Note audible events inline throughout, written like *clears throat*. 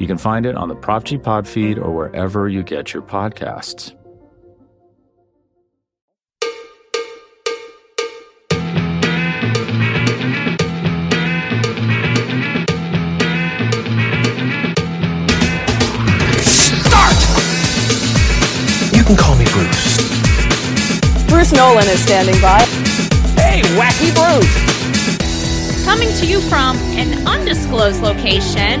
You can find it on the Prop G Pod feed or wherever you get your podcasts. Start! You can call me Bruce. Bruce Nolan is standing by. Hey, Wacky Bruce! Coming to you from an undisclosed location,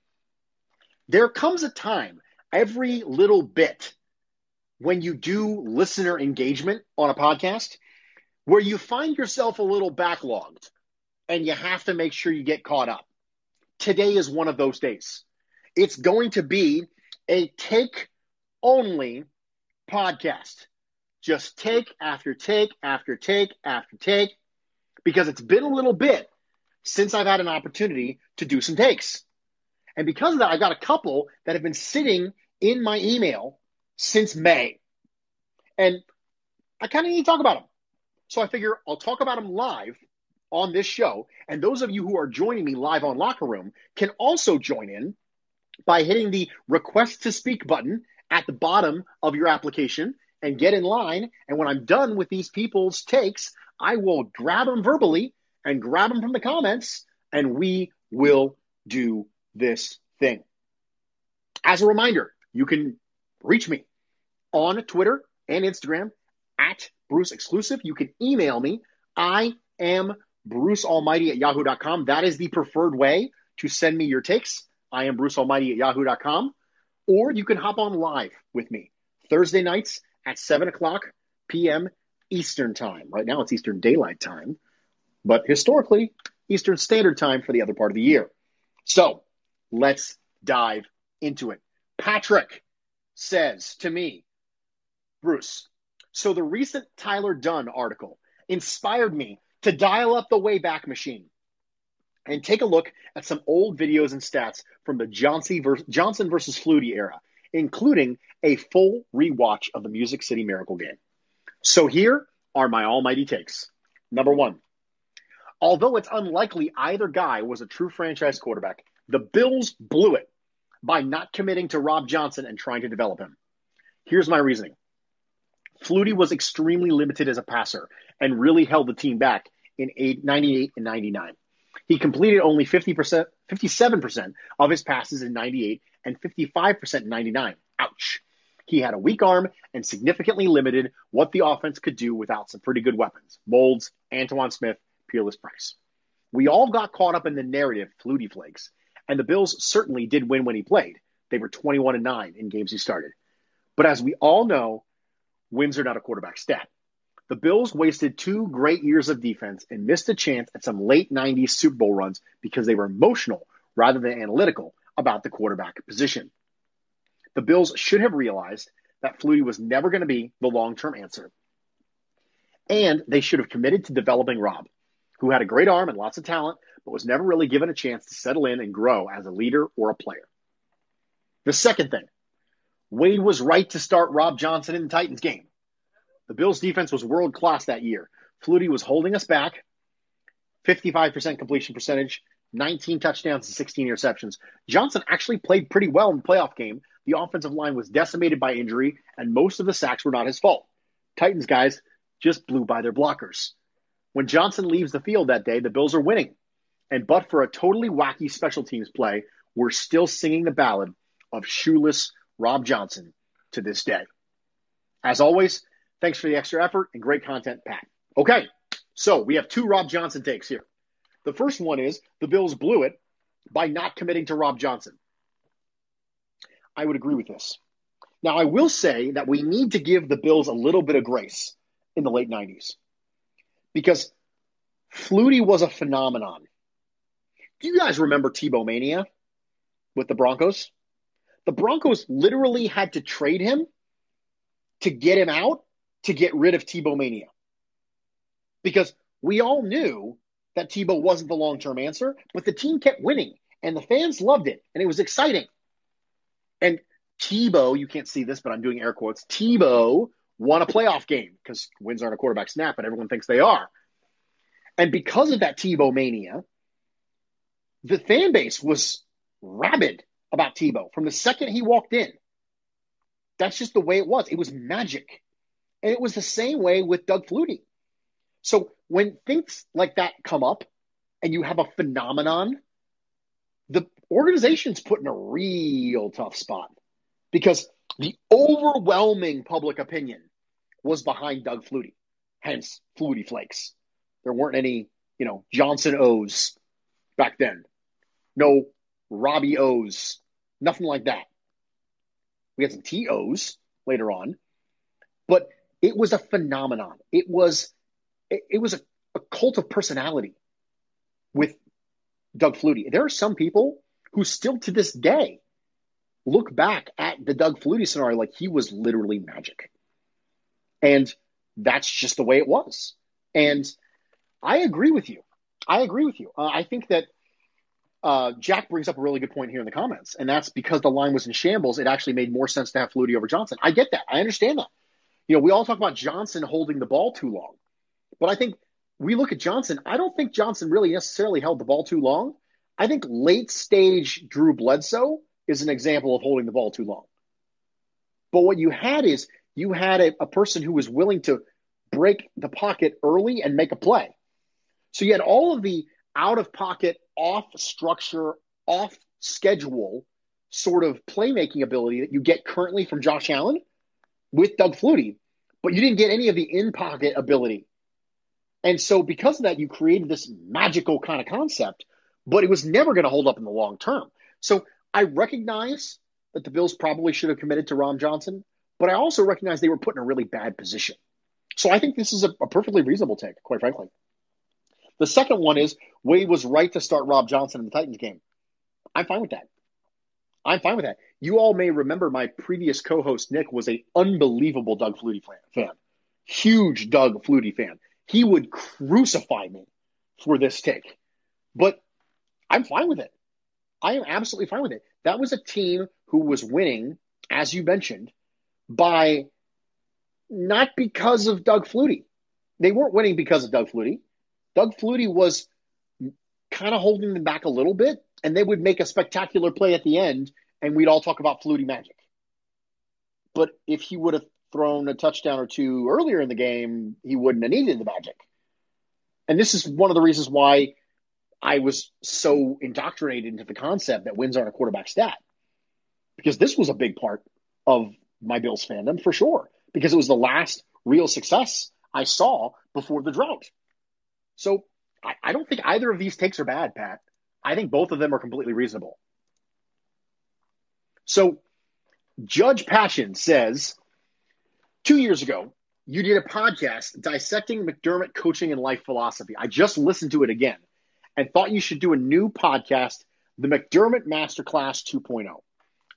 There comes a time every little bit when you do listener engagement on a podcast where you find yourself a little backlogged and you have to make sure you get caught up. Today is one of those days. It's going to be a take only podcast. Just take after take after take after take because it's been a little bit since I've had an opportunity to do some takes. And because of that, I've got a couple that have been sitting in my email since May. And I kind of need to talk about them. So I figure I'll talk about them live on this show. And those of you who are joining me live on Locker Room can also join in by hitting the request to speak button at the bottom of your application and get in line. And when I'm done with these people's takes, I will grab them verbally and grab them from the comments, and we will do this thing. As a reminder, you can reach me on Twitter and Instagram at Bruce Exclusive. You can email me. I am Bruce Almighty at yahoo.com. That is the preferred way to send me your takes. I am Bruce Almighty at yahoo.com. Or you can hop on live with me Thursday nights at 7 o'clock p.m. Eastern Time. Right now it's Eastern Daylight Time, but historically, Eastern Standard Time for the other part of the year. So let's dive into it. Patrick says to me, Bruce, so the recent Tyler Dunne article inspired me to dial up the Wayback Machine and take a look at some old videos and stats from the Johnson versus, Flutie era, including a full rewatch of the Music City Miracle game. So here are my almighty takes. Number one, although it's unlikely either guy was a true franchise quarterback, the Bills blew it by not committing to Rob Johnson and trying to develop him. Here's my reasoning. Flutie was extremely limited as a passer and really held the team back in 98 and 99. He completed only 50%, 57% of his passes in 98 and 55% in 99. Ouch. He had a weak arm and significantly limited what the offense could do without some pretty good weapons. Moulds, Antowain Smith, Peerless Price. We all got caught up in the narrative, Flutie Flakes, and the Bills certainly did win when he played. They were 21 and 9 in games he started. But as we all know, wins are not a quarterback stat. The Bills wasted two great years of defense and missed a chance at some late 90s Super Bowl runs because they were emotional rather than analytical about the quarterback position. The Bills should have realized that Flutie was never going to be the long term answer. And they should have committed to developing Rob, who had a great arm and lots of talent, but was never really given a chance to settle in and grow as a leader or a player. The second thing, Wade was right to start Rob Johnson in the Titans game. The Bills defense was world class that year. Flutie was holding us back, 55% completion percentage, 19 touchdowns and 16 interceptions. Johnson actually played pretty well in the playoff game. The offensive line was decimated by injury, and most of the sacks were not his fault. Titans guys just blew by their blockers. When Johnson leaves the field that day, the Bills are winning. And but for a totally wacky special teams play, we're still singing the ballad of shoeless Rob Johnson, to this day. As always, thanks for the extra effort and great content, Pat. Okay, so we have two Rob Johnson takes here. The first one is the Bills blew it by not committing to Rob Johnson. I would agree with this. Now, I will say that we need to give the Bills a little bit of grace in the late 90s because Flutie was a phenomenon. Do you guys remember Tebow Mania with the Broncos? The Broncos literally had to trade him to get him out to get rid of Tebow Mania. Because we all knew that Tebow wasn't the long term answer, but the team kept winning and the fans loved it and it was exciting. And Tebow, you can't see this, but I'm doing air quotes. Tebow won a playoff game because wins aren't a quarterback snap, but everyone thinks they are. And because of that Tebow mania, the fan base was rabid about Tebow from the second he walked in. That's just the way it was. It was magic. And it was the same way with Doug Flutie. So when things like that come up and you have a phenomenon, the organization's put in a real tough spot because the overwhelming public opinion was behind Doug Flutie, hence Flutie Flakes. There weren't any, you know, Johnson O's back then. No Robbie O's, nothing like that. We had some TOs later on, but it was a phenomenon. It was it, it was a, a cult of personality with Doug Flutie. There are some people who still to this day look back at the Doug Flutie scenario like he was literally magic. And that's just the way it was. And I agree with you. I agree with you. Uh, I think that uh, Jack brings up a really good point here in the comments, and that's because the line was in shambles. It actually made more sense to have Flutie over Johnson. I get that. I understand that. You know, we all talk about Johnson holding the ball too long, but I think we look at Johnson. I don't think Johnson really necessarily held the ball too long. I think late stage Drew Bledsoe is an example of holding the ball too long. But what you had is you had a, a person who was willing to break the pocket early and make a play. So you had all of the out of pocket, off structure, off schedule sort of playmaking ability that you get currently from Josh Allen with Doug Flutie, but you didn't get any of the in pocket ability. And so because of that, you created this magical kind of concept, but it was never going to hold up in the long term. So I recognize that the Bills probably should have committed to Ron Johnson, but I also recognize they were put in a really bad position. So I think this is a, a perfectly reasonable take, quite frankly. The second one is Wade was right to start Rob Johnson in the Titans game. I'm fine with that. I'm fine with that. You all may remember my previous co-host Nick was an unbelievable Doug Flutie fan, huge Doug Flutie fan. He would crucify me for this take, but I'm fine with it. I am absolutely fine with it. That was a team who was winning, as you mentioned, by not because of Doug Flutie. They weren't winning because of Doug Flutie. Doug Flutie was kind of holding them back a little bit, and they would make a spectacular play at the end, and we'd all talk about Flutie magic. But if he would have thrown a touchdown or two earlier in the game, he wouldn't have needed the magic. And this is one of the reasons why I was so indoctrinated into the concept that wins aren't a quarterback stat. Because this was a big part of my Bills fandom for sure, because it was the last real success I saw before the drought. So I, I don't think either of these takes are bad, Pat. I think both of them are completely reasonable. So Judge Passion says, two years ago, you did a podcast dissecting McDermott coaching and life philosophy. I just listened to it again and thought you should do a new podcast, the McDermott Masterclass 2.0.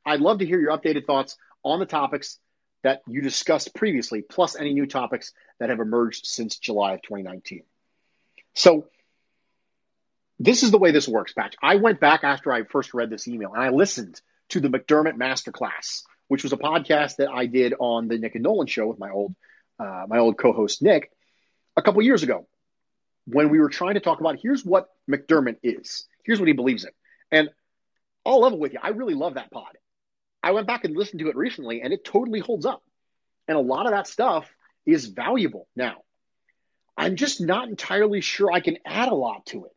I'd love to hear your updated thoughts on the topics that you discussed previously, plus any new topics that have emerged since July of 2019. So, this is the way this works, Patch. I went back after I first read this email and I listened to the McDermott Masterclass, which was a podcast that I did on the Nick and Nolan show with my old uh, my old co-host Nick a couple years ago when we were trying to talk about here's what McDermott is, here's what he believes in, and I'll level with you. I really love that pod. I went back and listened to it recently, and it totally holds up. And a lot of that stuff is valuable now. I'm just not entirely sure I can add a lot to it.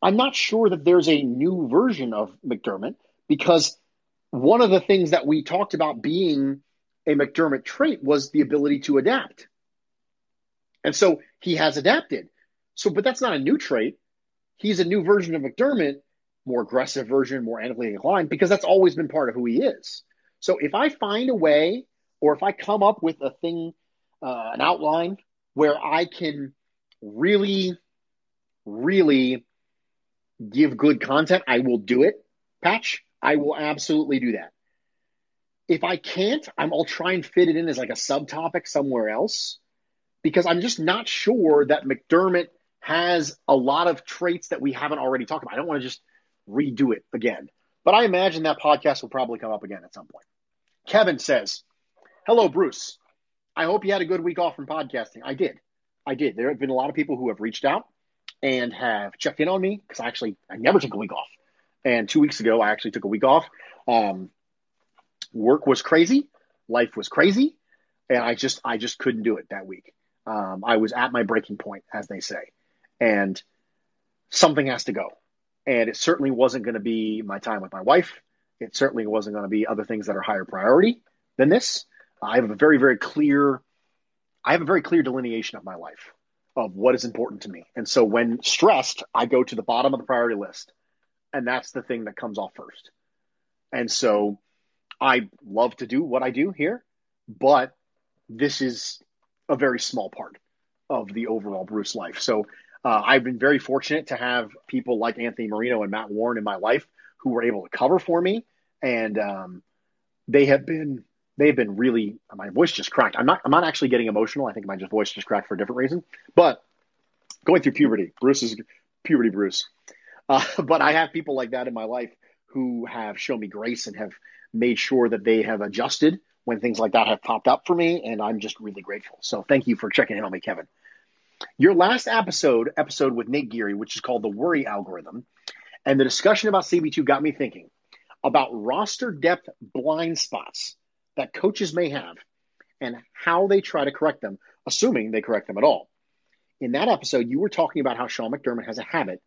I'm not sure that there's a new version of McDermott because one of the things that we talked about being a McDermott trait was the ability to adapt. And so he has adapted. So, but that's not a new trait. He's a new version of McDermott, more aggressive version, more analytically inclined, because that's always been part of who he is. So if I find a way, or if I come up with a thing, uh, an outline where I can really, really give good content, I will do it. Patch, I will absolutely do that. If I can't, I'm, I'll try and fit it in as like a subtopic somewhere else because I'm just not sure that McDermott has a lot of traits that we haven't already talked about. I don't want to just redo it again. But I imagine that podcast will probably come up again at some point. Kevin says, Hello, Bruce. I hope you had a good week off from podcasting. I did. I did. There have been a lot of people who have reached out and have checked in on me because I actually I never took a week off. And two weeks ago, I actually took a week off. Um, work was crazy, life was crazy, and I just I just couldn't do it that week. Um, I was at my breaking point, as they say, and something has to go. And it certainly wasn't going to be my time with my wife. It certainly wasn't going to be other things that are higher priority than this. I have a very very clear I have a very clear delineation of my life of what is important to me. And so when stressed, I go to the bottom of the priority list. And that's the thing that comes off first. And so I love to do what I do here, but this is a very small part of the overall Bruce life. So uh, I've been very fortunate to have people like Anthony Marino and Matt Warren in my life who were able to cover for me. And um, they have been they've been really my voice just cracked. I'm not I'm not actually getting emotional. I think my voice just cracked for a different reason. But going through puberty, Bruce is puberty Bruce. Uh, *laughs* but I have people like that in my life who have shown me grace and have made sure that they have adjusted when things like that have popped up for me, and I'm just really grateful. So thank you for checking in on me, Kevin. Your last episode, episode with Nate Geary, which is called the Worry Algorithm, and the discussion about CB2 got me thinking about roster depth blind spots that coaches may have and how they try to correct them, assuming they correct them at all. In that episode, you were talking about how Sean McDermott has a habit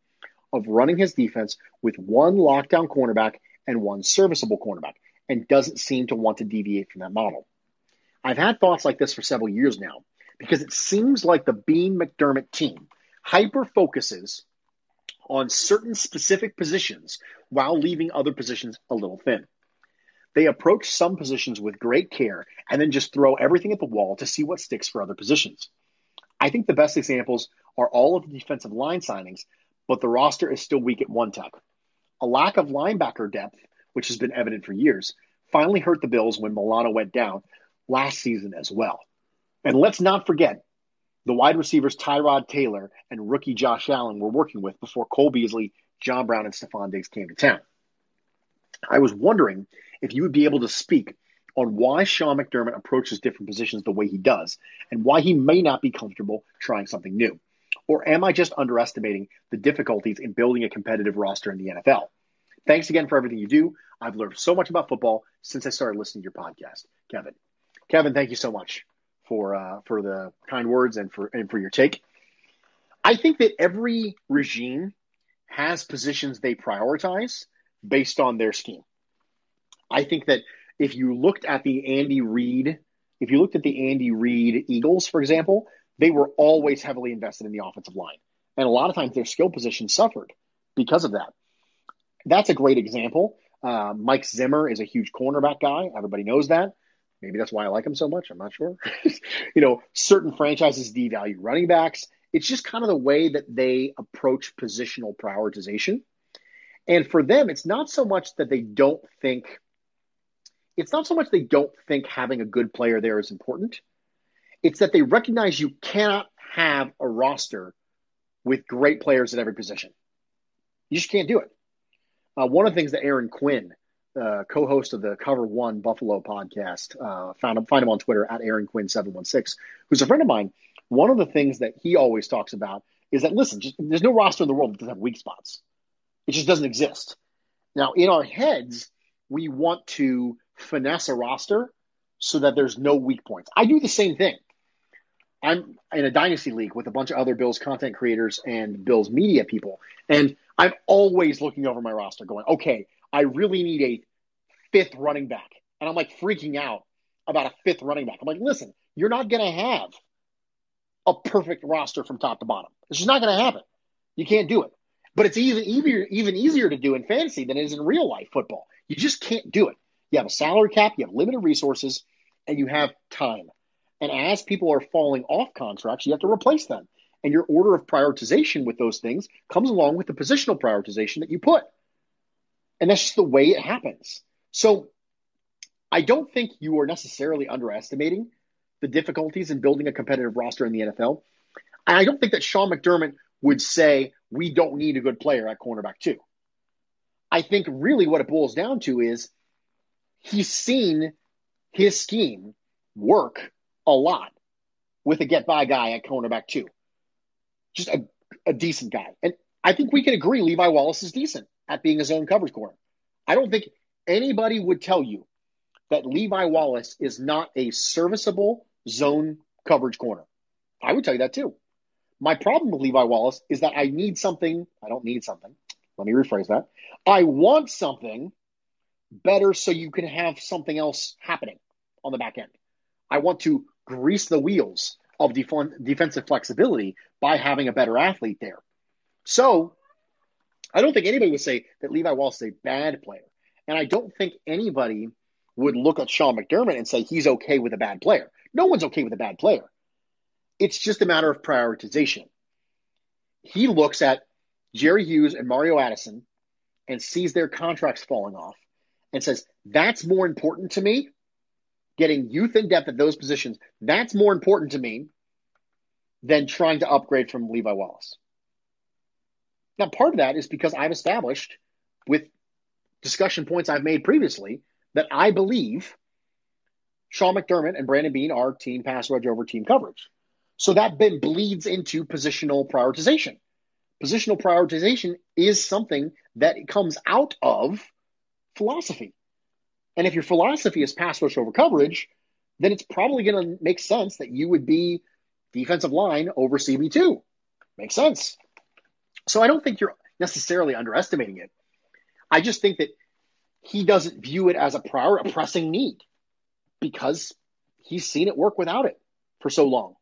of running his defense with one lockdown cornerback and one serviceable cornerback and doesn't seem to want to deviate from that model. I've had thoughts like this for several years now because it seems like the Beane McDermott team hyper focuses on certain specific positions while leaving other positions a little thin. They approach some positions with great care and then just throw everything at the wall to see what sticks for other positions. I think the best examples are all of the defensive line signings, but the roster is still weak at one tech. A lack of linebacker depth, which has been evident for years, finally hurt the Bills when Milano went down last season as well. And let's not forget the wide receivers Tyrod Taylor and rookie Josh Allen were working with before Cole Beasley, John Brown, and Stefon Diggs came to town. I was wondering if you would be able to speak on why Sean McDermott approaches different positions the way he does and why he may not be comfortable trying something new. Or am I just underestimating the difficulties in building a competitive roster in the NFL? Thanks again for everything you do. I've learned so much about football since I started listening to your podcast, Kevin. Kevin, thank you so much for uh, for the kind words and for and for your take. I think that every regime has positions they prioritize based on their scheme. I think that if you looked at the Andy Reid, if you looked at the Andy Reid Eagles, for example, they were always heavily invested in the offensive line. And a lot of times their skill position suffered because of that. That's a great example. Uh, Mike Zimmer is a huge cornerback guy. Everybody knows that. Maybe that's why I like him so much. I'm not sure. *laughs* you know, certain franchises devalue running backs. It's just kind of the way that they approach positional prioritization. And for them, it's not so much that they don't think it's not so much they don't think having a good player there is important. It's that they recognize you cannot have a roster with great players at every position. You just can't do it. Uh, one of the things that Aaron Quinn, uh, co-host of the Cover One Buffalo podcast, uh, found him, find him on Twitter at Aaron Quinn seven one six, who's a friend of mine. One of the things that he always talks about is that listen, just, there's no roster in the world that doesn't have weak spots. It just doesn't exist. Now, in our heads, we want to finesse a roster so that there's no weak points. I do the same thing. I'm in a dynasty league with a bunch of other Bills content creators and Bills media people, and I'm always looking over my roster going, okay, I really need a fifth running back. And I'm like freaking out about a fifth running back. I'm like, listen, you're not going to have a perfect roster from top to bottom. It's just not going to happen. You can't do it. But it's even easier, even easier to do in fantasy than it is in real life football. You just can't do it. You have a salary cap, you have limited resources, and you have time. And as people are falling off contracts, you have to replace them. And your order of prioritization with those things comes along with the positional prioritization that you put. And that's just the way it happens. So I don't think you are necessarily underestimating the difficulties in building a competitive roster in the NFL. And I don't think that Sean McDermott would say, we don't need a good player at cornerback, too. I think really what it boils down to is he's seen his scheme work a lot with a get by guy at cornerback, too. Just a, a decent guy. And I think we can agree Levi Wallace is decent at being a zone coverage corner. I don't think anybody would tell you that Levi Wallace is not a serviceable zone coverage corner. I would tell you that too. My problem with Levi Wallace is that I need something. I don't need something. Let me rephrase that. I want something better so you can have something else happening on the back end. I want to grease the wheels of def- defensive flexibility by having a better athlete there. So I don't think anybody would say that Levi Wallace is a bad player. And I don't think anybody would look at Sean McDermott and say he's okay with a bad player. No one's okay with a bad player. It's just a matter of prioritization. He looks at Jerry Hughes and Mario Addison and sees their contracts falling off and says, that's more important to me. Getting youth and depth at those positions, that's more important to me than trying to upgrade from Levi Wallace. Now, part of that is because I've established with discussion points I've made previously that I believe Sean McDermott and Brandon Beane are team pass rush over team coverage. So that then bleeds into positional prioritization. Positional prioritization is something that comes out of philosophy. And if your philosophy is pass rush over coverage, then it's probably going to make sense that you would be defensive line over CB2. Makes sense. So I don't think you're necessarily underestimating it. I just think that he doesn't view it as a prior, a pressing need because he's seen it work without it for so long.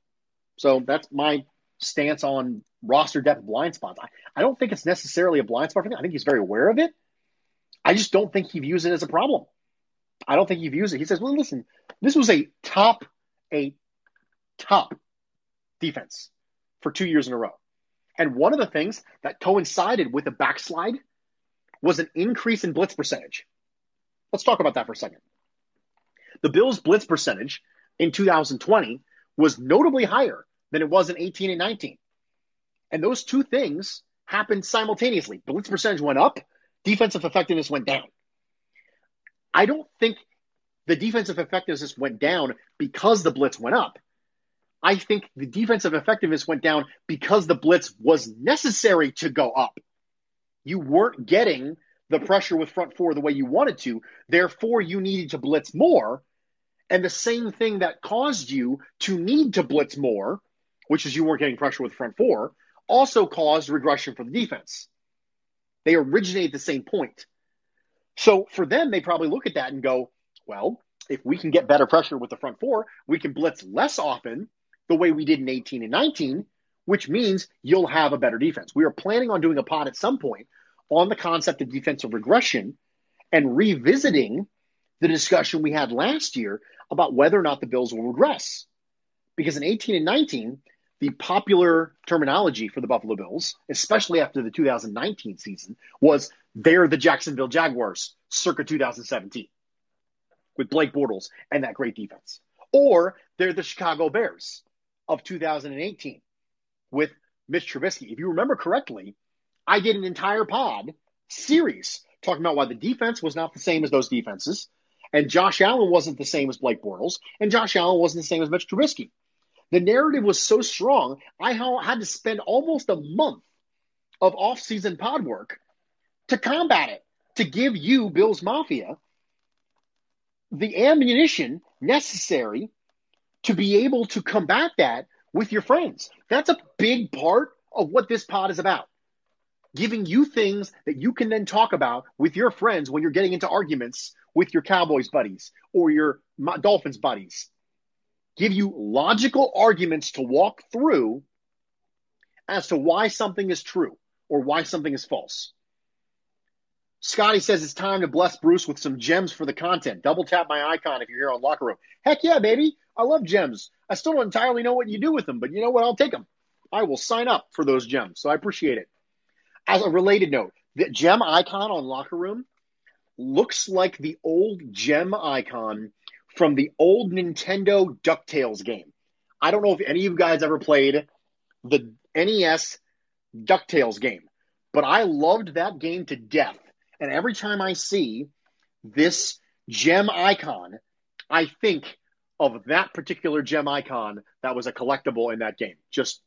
So that's my stance on roster depth blind spots. I, I don't think it's necessarily a blind spot for him. I think he's very aware of it. I just don't think he views it as a problem. I don't think he views it. He says, well, listen, this was a top, a top defense for two years in a row. And one of the things that coincided with the backslide was an increase in blitz percentage. Let's talk about that for a second. The Bills' blitz percentage in 2020 was notably higher than it was in 18 and 19. And those two things happened simultaneously. Blitz percentage went up, defensive effectiveness went down. I don't think the defensive effectiveness went down because the blitz went up. I think the defensive effectiveness went down because the blitz was necessary to go up. You weren't getting the pressure with front four the way you wanted to. Therefore, you needed to blitz more. And the same thing that caused you to need to blitz more, which is you weren't getting pressure with front four, also caused regression for the defense. They originate the same point. So for them, they probably look at that and go, well, if we can get better pressure with the front four, we can blitz less often the way we did in 18 and 19, which means you'll have a better defense. We are planning on doing a pod at some point on the concept of defensive regression and revisiting the discussion we had last year about whether or not the Bills will regress. Because in 18 and 19, the popular terminology for the Buffalo Bills, especially after the 2019 season, was they're the Jacksonville Jaguars circa 2017 with Blake Bortles and that great defense. Or they're the Chicago Bears of 2018 with Mitch Trubisky. If you remember correctly, I did an entire pod series talking about why the defense was not the same as those defenses, and Josh Allen wasn't the same as Blake Bortles, and Josh Allen wasn't the same as Mitch Trubisky. The narrative was so strong, I had to spend almost a month of off-season pod work to combat it, to give you, Bills Mafia, the ammunition necessary to be able to combat that with your friends. That's a big part of what this pod is about giving you things that you can then talk about with your friends when you're getting into arguments with your Cowboys buddies or your Dolphins buddies. Give you logical arguments to walk through as to why something is true or why something is false. Scotty says it's time to bless Bruce with some gems for the content. Double tap my icon if you're here on Locker Room. Heck yeah, baby. I love gems. I still don't entirely know what you do with them, but you know what? I'll take them. I will sign up for those gems. So I appreciate it. As a related note, the gem icon on Locker Room looks like the old gem icon from the old Nintendo DuckTales game. I don't know if any of you guys ever played the NES DuckTales game, but I loved that game to death. And every time I see this gem icon, I think of that particular gem icon that was a collectible in that game. Just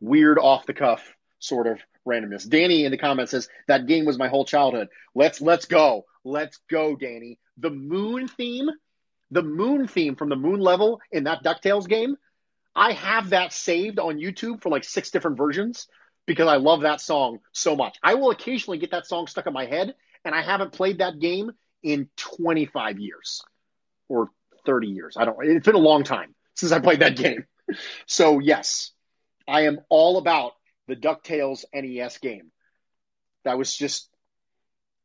weird off the cuff sort of randomness. Danny in the comments says that game was my whole childhood. Let's let's go. Let's go, Danny. The moon theme, the moon theme from the moon level in that DuckTales game, I have that saved on YouTube for like six different versions because I love that song so much. I will occasionally get that song stuck in my head, and I haven't played that game in 25 years or 30 years. I don't it's been a long time since I played that game. So yes, I am all about the DuckTales NES game. That was just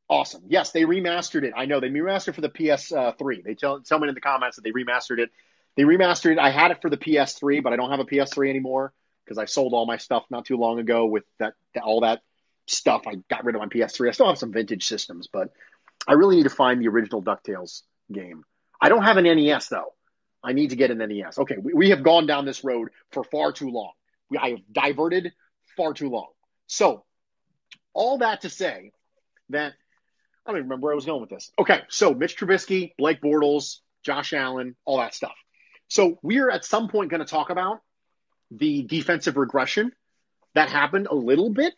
awesome. Yes, they remastered it. I know they remastered for the PS3. Uh, they tell me in the comments that they remastered it. They remastered it. I had it for the PS3, but I don't have a PS3 anymore because I sold all my stuff not too long ago with that all that stuff. I got rid of my PS3. I still have some vintage systems, but I really need to find the original DuckTales game. I don't have an NES though. I need to get an NES. Okay, we, we have gone down this road for far too long. We, I have diverted far too long. So, all that to say that I don't even remember where I was going with this. Okay, so Mitch Trubisky, Blake Bortles, Josh Allen, all that stuff. So we're at some point going to talk about the defensive regression that happened a little bit,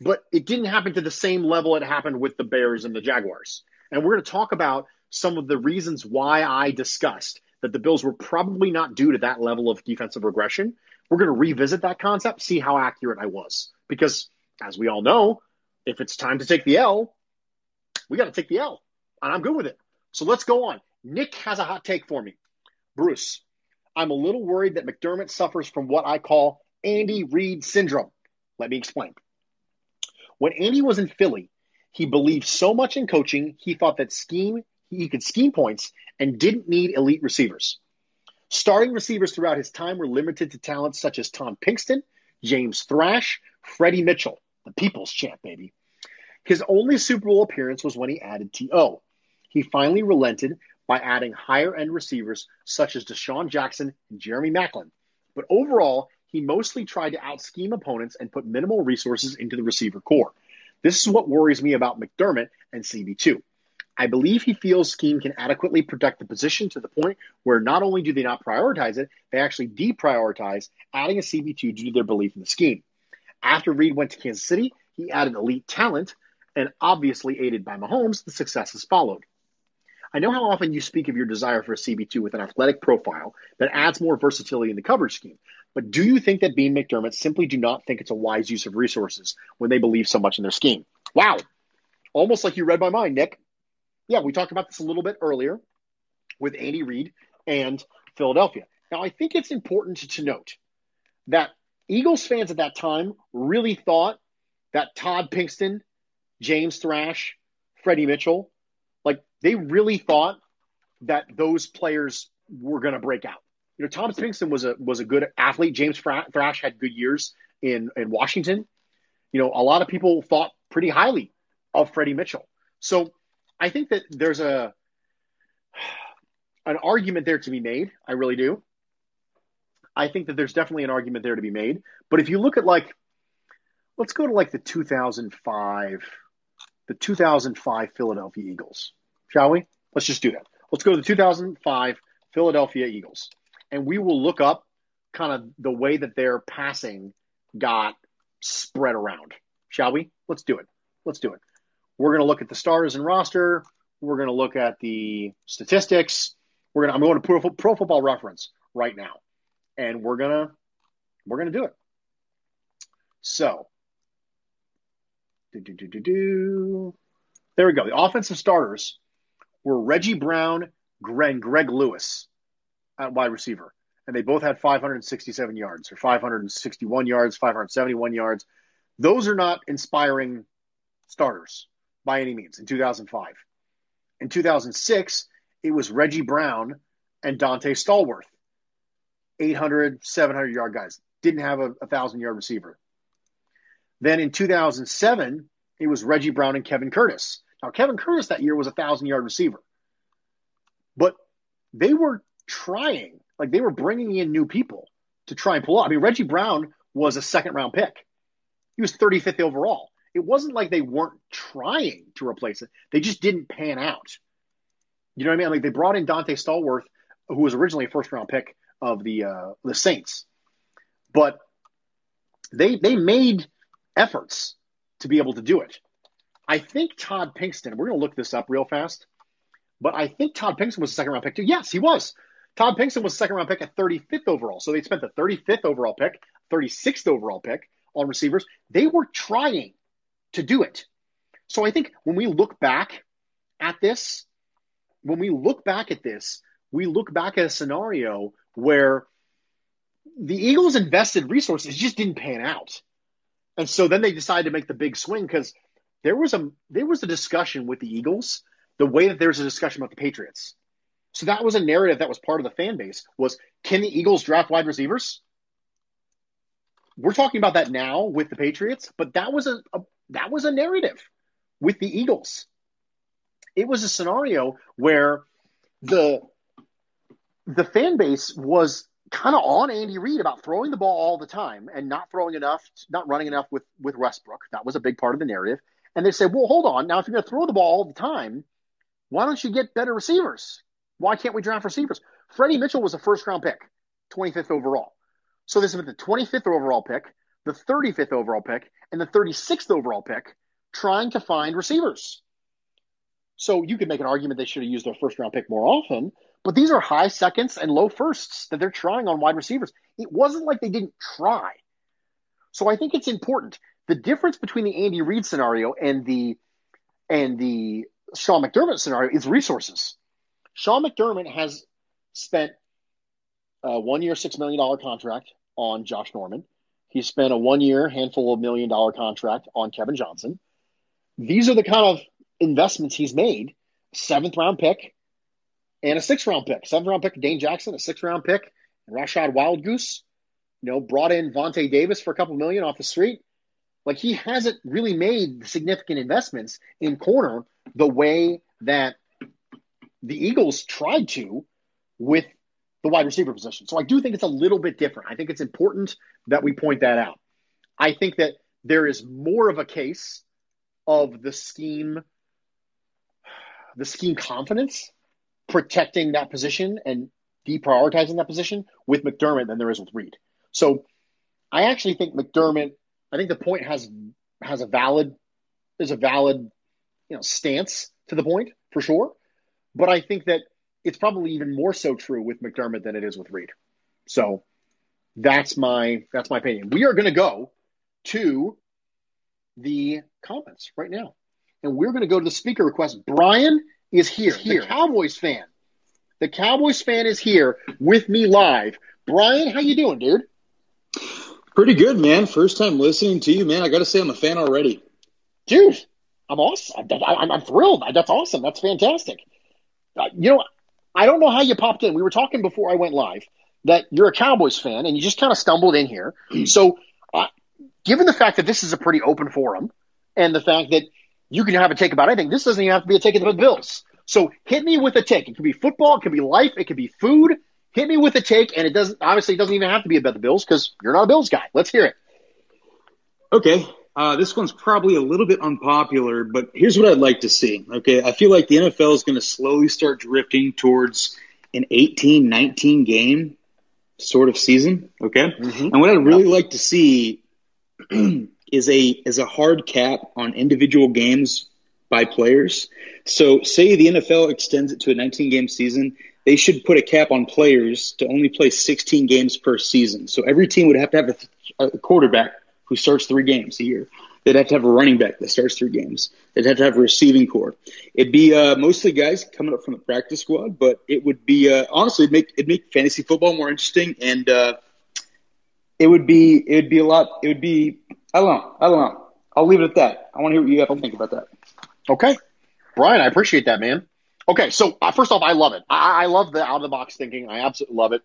but it didn't happen to the same level it happened with the Bears and the Jaguars. And we're going to talk about some of the reasons why I discussed that the Bills were probably not due to that level of defensive regression we're going to revisit that concept, see how accurate I was. Because as we all know, if it's time to take the L, we got to take the L. And I'm good with it. So let's go on. Nick has a hot take for me. Bruce, I'm a little worried that McDermott suffers from what I call Andy Reid syndrome. Let me explain. When Andy was in Philly, he believed so much in coaching, he thought that scheme he could scheme points and didn't need elite receivers. Starting receivers throughout his time were limited to talents such as Tom Pinkston, James Thrash, Freddie Mitchell, the people's champ, baby. His only Super Bowl appearance was when he added T.O. He finally relented by adding higher end receivers such as DeSean Jackson and Jeremy Maclin. But overall, he mostly tried to out scheme opponents and put minimal resources into the receiver corps. This is what worries me about McDermott and CB2. I believe he feels Scheme can adequately protect the position to the point where not only do they not prioritize it, they actually deprioritize adding a CB2 due to their belief in the scheme. After Reid went to Kansas City, he added elite talent, and obviously aided by Mahomes, the success has followed. I know how often you speak of your desire for a CB2 with an athletic profile that adds more versatility in the coverage scheme, but do you think that Beane McDermott simply do not think it's a wise use of resources when they believe so much in their scheme? Wow. Almost like you read my mind, Nick yeah, we talked about this a little bit earlier with Andy Reid and Philadelphia. Now, I think it's important to note that Eagles fans at that time really thought that Todd Pinkston, James Thrash, Freddie Mitchell, like they really thought that those players were going to break out. You know, Thomas Pinkston was a was a good athlete. James Thrash had good years in in Washington. You know, a lot of people thought pretty highly of Freddie Mitchell. So I think that there's a an argument there to be made. I really do. I think that there's definitely an argument there to be made. But if you look at like, let's go to like the 2005, the 2005 Philadelphia Eagles, shall we? Let's just do that. Let's go to the 2005 Philadelphia Eagles, and we will look up kind of the way that their passing got spread around, shall we? Let's do it. Let's do it. We're going to look at the stars and roster. We're going to look at the statistics. We're going to, I'm going to pro, pro football reference right now. And we're going to, we're going to do it. So, do, do, do, do, do. there we go. The offensive starters were Reggie Brown and Greg Lewis at wide receiver. And they both had 567 yards or 561 yards, 571 yards. Those are not inspiring starters by any means in 2005. In 2006, it was Reggie Brown and Donté Stallworth, 800, 700 yard guys. Didn't have a, a thousand yard receiver. Then in 2007, it was Reggie Brown and Kevin Curtis. Now, Kevin Curtis that year was a thousand yard receiver, but they were trying, like they were bringing in new people to try and pull up. I mean, Reggie Brown was a second round pick. He was 35th overall. It wasn't like they weren't trying to replace it. They just didn't pan out. You know what I mean? Like they brought in Donté Stallworth, who was originally a first round pick of the uh, the Saints, but they they made efforts to be able to do it. I think Todd Pinkston. We're going to look this up real fast, but I think Todd Pinkston was a second round pick too. Yes, he was. Todd Pinkston was a second round pick at 35th overall. So they spent the 35th overall pick, 36th overall pick on receivers. They were trying to do it. So I think when we look back at this, when we look back at this, we look back at a scenario where the Eagles invested resources just didn't pan out. And so then they decided to make the big swing because there was a there was a discussion with the Eagles the way that there's a discussion about the Patriots. So that was a narrative that was part of the fan base was can the Eagles draft wide receivers? We're talking about that now with the Patriots, but that was a, a that was a narrative with the Eagles. It was a scenario where the the fan base was kind of on Andy Reid about throwing the ball all the time and not throwing enough, not running enough with with Westbrook. That was a big part of the narrative. And they said, "Well, hold on. Now, if you're going to throw the ball all the time, why don't you get better receivers? Why can't we draft receivers?" Freddie Mitchell was a first round pick, 25th overall. So this is the 25th overall pick, the 35th overall pick, and the 36th overall pick, trying to find receivers. So you could make an argument they should have used their first round pick more often, but these are high seconds and low firsts that they're trying on wide receivers. It wasn't like they didn't try. So I think it's important. The difference between the Andy Reid scenario and the and the Sean McDermott scenario is resources. Sean McDermott has spent a one year, $6 million contract on Josh Norman. He spent a one year, handful of million dollar contract on Kevin Johnson. These are the kind of investments he's made seventh round pick and a sixth round pick. Seventh round pick, Dane Jackson, a sixth round pick, and Rachad Wildgoose. You know, brought in Vontae Davis for a couple million off the street. Like he hasn't really made significant investments in corner the way that the Eagles tried to with the wide receiver position. So I do think it's a little bit different. I think it's important that we point that out. I think that there is more of a case of the scheme the scheme confidence protecting that position and deprioritizing that position with McDermott than there is with Reid. So I actually think McDermott, I think the point has has a valid is a valid you know stance to the point for sure. But I think that it's probably even more so true with McDermott than it is with Reid. So that's my that's my opinion. We are going to go to the comments right now, and we're going to go to the speaker request. Brian is here. here. The Cowboys fan. The Cowboys fan is here with me live. Brian, how you doing, dude? Pretty good, man. First time listening to you, man. I got to say, I'm a fan already. Dude, I'm awesome. I'm, I'm thrilled. That's awesome. That's fantastic. Uh, you know, I don't know how you popped in. We were talking before I went live that you're a Cowboys fan and you just kind of stumbled in here. So, uh, given the fact that this is a pretty open forum and the fact that you can have a take about anything. This doesn't even have to be a take about the Bills. So hit me with a take. It could be football, it could be life, it could be food. Hit me with a take, and it doesn't obviously it doesn't even have to be about the Bills because you're not a Bills guy. Let's hear it. Okay. Uh, this one's probably a little bit unpopular, but here's what I'd like to see. Okay. I feel like the NFL is going to slowly start drifting towards an 18, 19 game sort of season. Okay. Mm-hmm. And what I'd really like to see *clears throat* is a is a hard cap on individual games by players. So, say the NFL extends it to a 19 game season, they should put a cap on players to only play 16 games per season. So every team would have to have a, a quarterback who starts three games a year. They'd have to have a running back that starts three games. They'd have to have a receiving corps. It'd be uh, mostly guys coming up from the practice squad, but it would be uh, honestly it'd make it'd make fantasy football more interesting, and uh, it would be it would be a lot. It would be I don't know. I don't know. I'll leave it at that. I want to hear what you have to think about that. Okay. Brian, I appreciate that, man. Okay, so uh, first off, I love it. I, I love the out of the box thinking. I absolutely love it.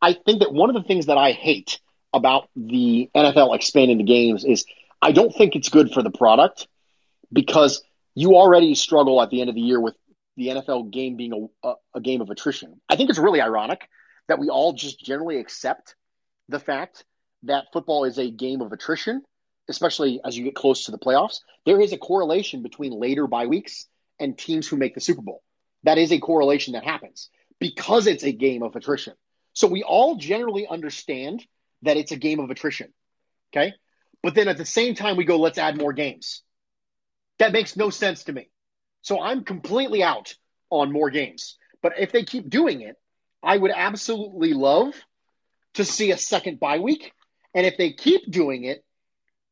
I think that one of the things that I hate about the NFL expanding the games is I don't think it's good for the product because you already struggle at the end of the year with the NFL game being a, a, a game of attrition. I think it's really ironic that we all just generally accept the fact that football is a game of attrition, especially as you get close to the playoffs. There is a correlation between later bye weeks and teams who make the Super Bowl. That is a correlation that happens because it's a game of attrition. So we all generally understand that it's a game of attrition. Okay. But then at the same time, we go, let's add more games. That makes no sense to me. So I'm completely out on more games. But if they keep doing it, I would absolutely love to see a second bye week. And if they keep doing it,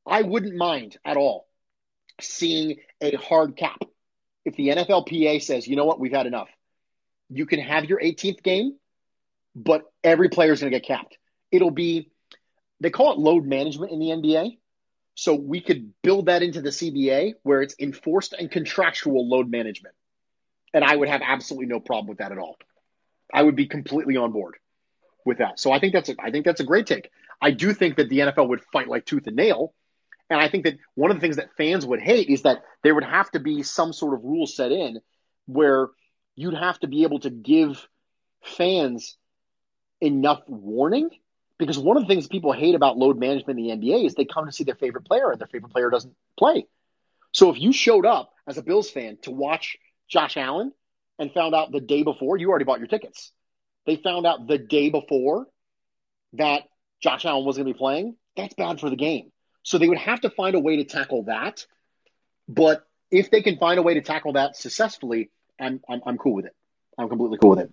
I wouldn't mind at all seeing a hard cap. If the NFLPA says, you know what, we've had enough, you can have your 18th game, but every player is going to get capped. It'll be, they call it load management in the NBA. So we could build that into the CBA where it's enforced and contractual load management. And I would have absolutely no problem with that at all. I would be completely on board with that. So I think that's a, I think that's a great take. I do think that the NFL would fight like tooth and nail. And I think that one of the things that fans would hate is that there would have to be some sort of rule set in where you'd have to be able to give fans enough warning because one of the things people hate about load management in the NBA is they come to see their favorite player and their favorite player doesn't play. So if you showed up as a Bills fan to watch Josh Allen and found out the day before, you already bought your tickets. They found out the day before that Josh Allen wasn't going to be playing. That's bad for the game. So they would have to find a way to tackle that. But if they can find a way to tackle that successfully, I'm, I'm, I'm cool with it. I'm completely cool with it.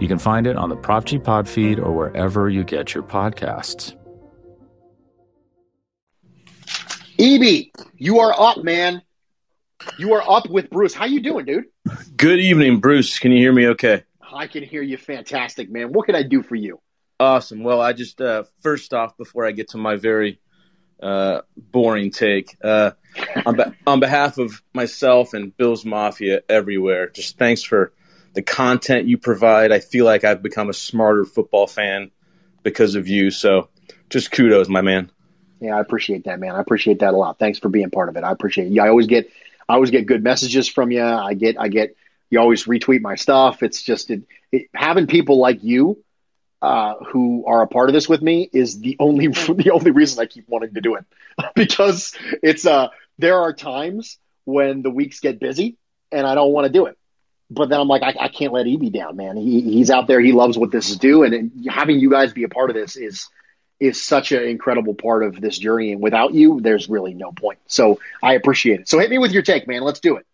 You can find it on the Prop G Pod feed or wherever you get your podcasts. EB, you are up, man. You are up with Bruce. How you doing, dude? Good evening, Bruce. Can you hear me okay? I can hear you fantastic, man. What can I do for you? Awesome. Well, I just uh, first off, before I get to my very uh, boring take, uh, on, be- on behalf of myself and Bills Mafia everywhere, just thanks for the content you provide. I feel like I've become a smarter football fan because of you. So, just kudos, my man. Yeah, I appreciate that, man. I appreciate that a lot. Thanks for being part of it. I appreciate it. Yeah, I always get, I always get good messages from you. I get, I get, you always retweet my stuff. It's just it, it, having people like you uh, who are a part of this with me is the only *laughs* the only reason I keep wanting to do it *laughs* because it's uh there are times when the weeks get busy and I don't want to do it but then I'm like, I, I can't let EB down, man. He, he's out there. He loves what this is doing, and having you guys be a part of this is is such an incredible part of this journey. And without you, there's really no point. So I appreciate it. So hit me with your take, man. Let's do it.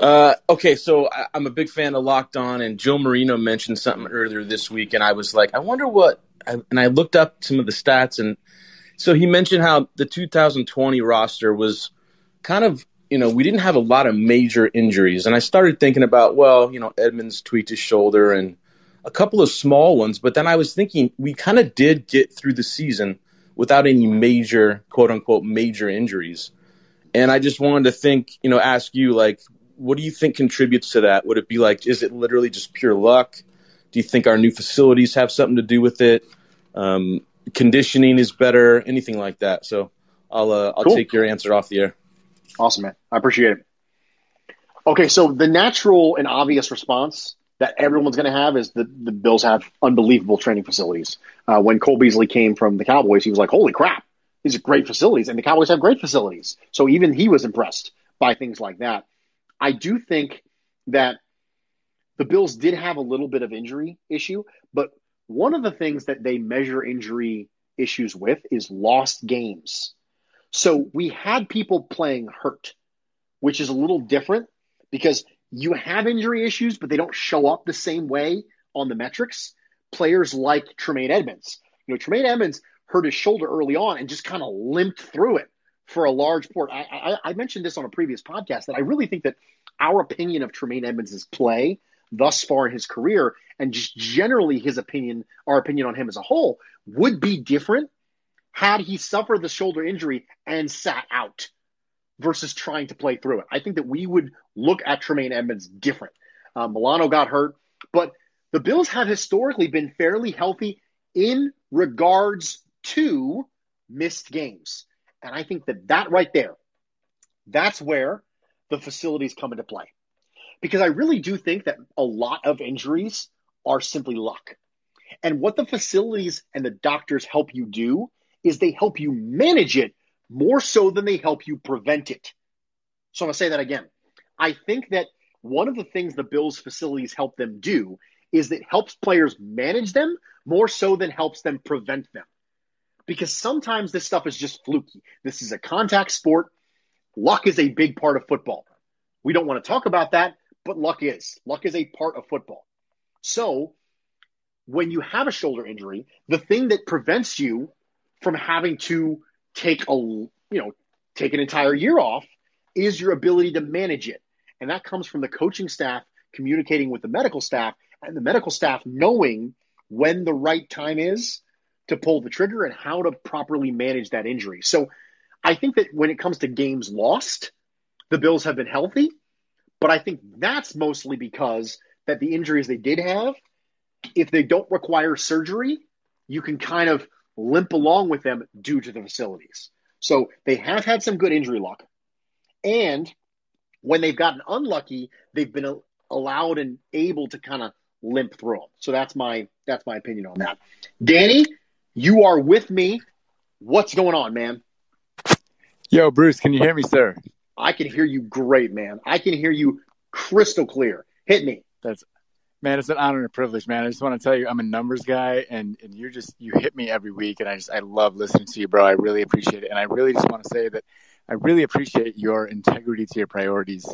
Uh, okay, so I, I'm a big fan of Locked On, and Joe Marino mentioned something earlier this week, and I was like, I wonder what. I, and I looked up some of the stats, and so he mentioned how the 2020 roster was kind of, you know, we didn't have a lot of major injuries, and I started thinking about, well, you know, Edmonds tweaked his shoulder, and a couple of small ones, but then I was thinking we kind of did get through the season without any major, quote unquote, major injuries. And I just wanted to think, you know, ask you, like, what do you think contributes to that? Would it be like, is it literally just pure luck? Do you think our new facilities have something to do with it? Um, conditioning is better, anything like that. So I'll uh, I'll cool. take your answer off the air. Awesome, man. I appreciate it. Okay, so the natural and obvious response that everyone's going to have is the, the Bills have unbelievable training facilities. Uh, when Cole Beasley came from the Cowboys, he was like, holy crap, these are great facilities. And the Cowboys have great facilities. So even he was impressed by things like that. I do think that the Bills did have a little bit of injury issue, but one of the things that they measure injury issues with is lost games. So we had people playing hurt, which is a little different because you have injury issues, but they don't show up the same way on the metrics. Players like Tremaine Edmonds. You know, Tremaine Edmonds hurt his shoulder early on and just kind of limped through it for a large port. I, I, I, mentioned this on a previous podcast that I really think that our opinion of Tremaine Edmonds' play thus far in his career and just generally his opinion, our opinion on him as a whole, would be different had he suffered the shoulder injury and sat out versus trying to play through it. I think that we would look at Tremaine Edmonds different. Uh, Milano got hurt, but the Bills have historically been fairly healthy in regards to missed games. And I think that that right there, that's where the facilities come into play. Because I really do think that a lot of injuries are simply luck. And what the facilities and the doctors help you do is they help you manage it more so than they help you prevent it. So I'm going to say that again. I think that one of the things the Bills facilities help them do is that helps players manage them more so than helps them prevent them. Because sometimes this stuff is just fluky. This is a contact sport. Luck is a big part of football. We don't want to talk about that, but luck is. Luck is a part of football. So when you have a shoulder injury, the thing that prevents you from having to take a you know take an entire year off is your ability to manage it. And that comes from the coaching staff communicating with the medical staff and the medical staff knowing when the right time is to pull the trigger and how to properly manage that injury. So i think that when it comes to games lost the bills have been healthy but i think that's mostly because that the injuries they did have if they don't require surgery you can kind of limp along with them due to the facilities. So they have had some good injury luck. And when they've gotten unlucky, they've been allowed and able to kind of limp through them. So that's my that's my opinion on that. Danny, you are with me. What's going on, man? Yo, Bruce, can you hear me, sir? I can hear you great, man. I can hear you crystal clear. Hit me. That's Man, it's an honor and a privilege, man. I just want to tell you, I'm a numbers guy, and and you're just you hit me every week, and I just I love listening to you, bro. I really appreciate it, and I really just want to say that I really appreciate your integrity to your priorities.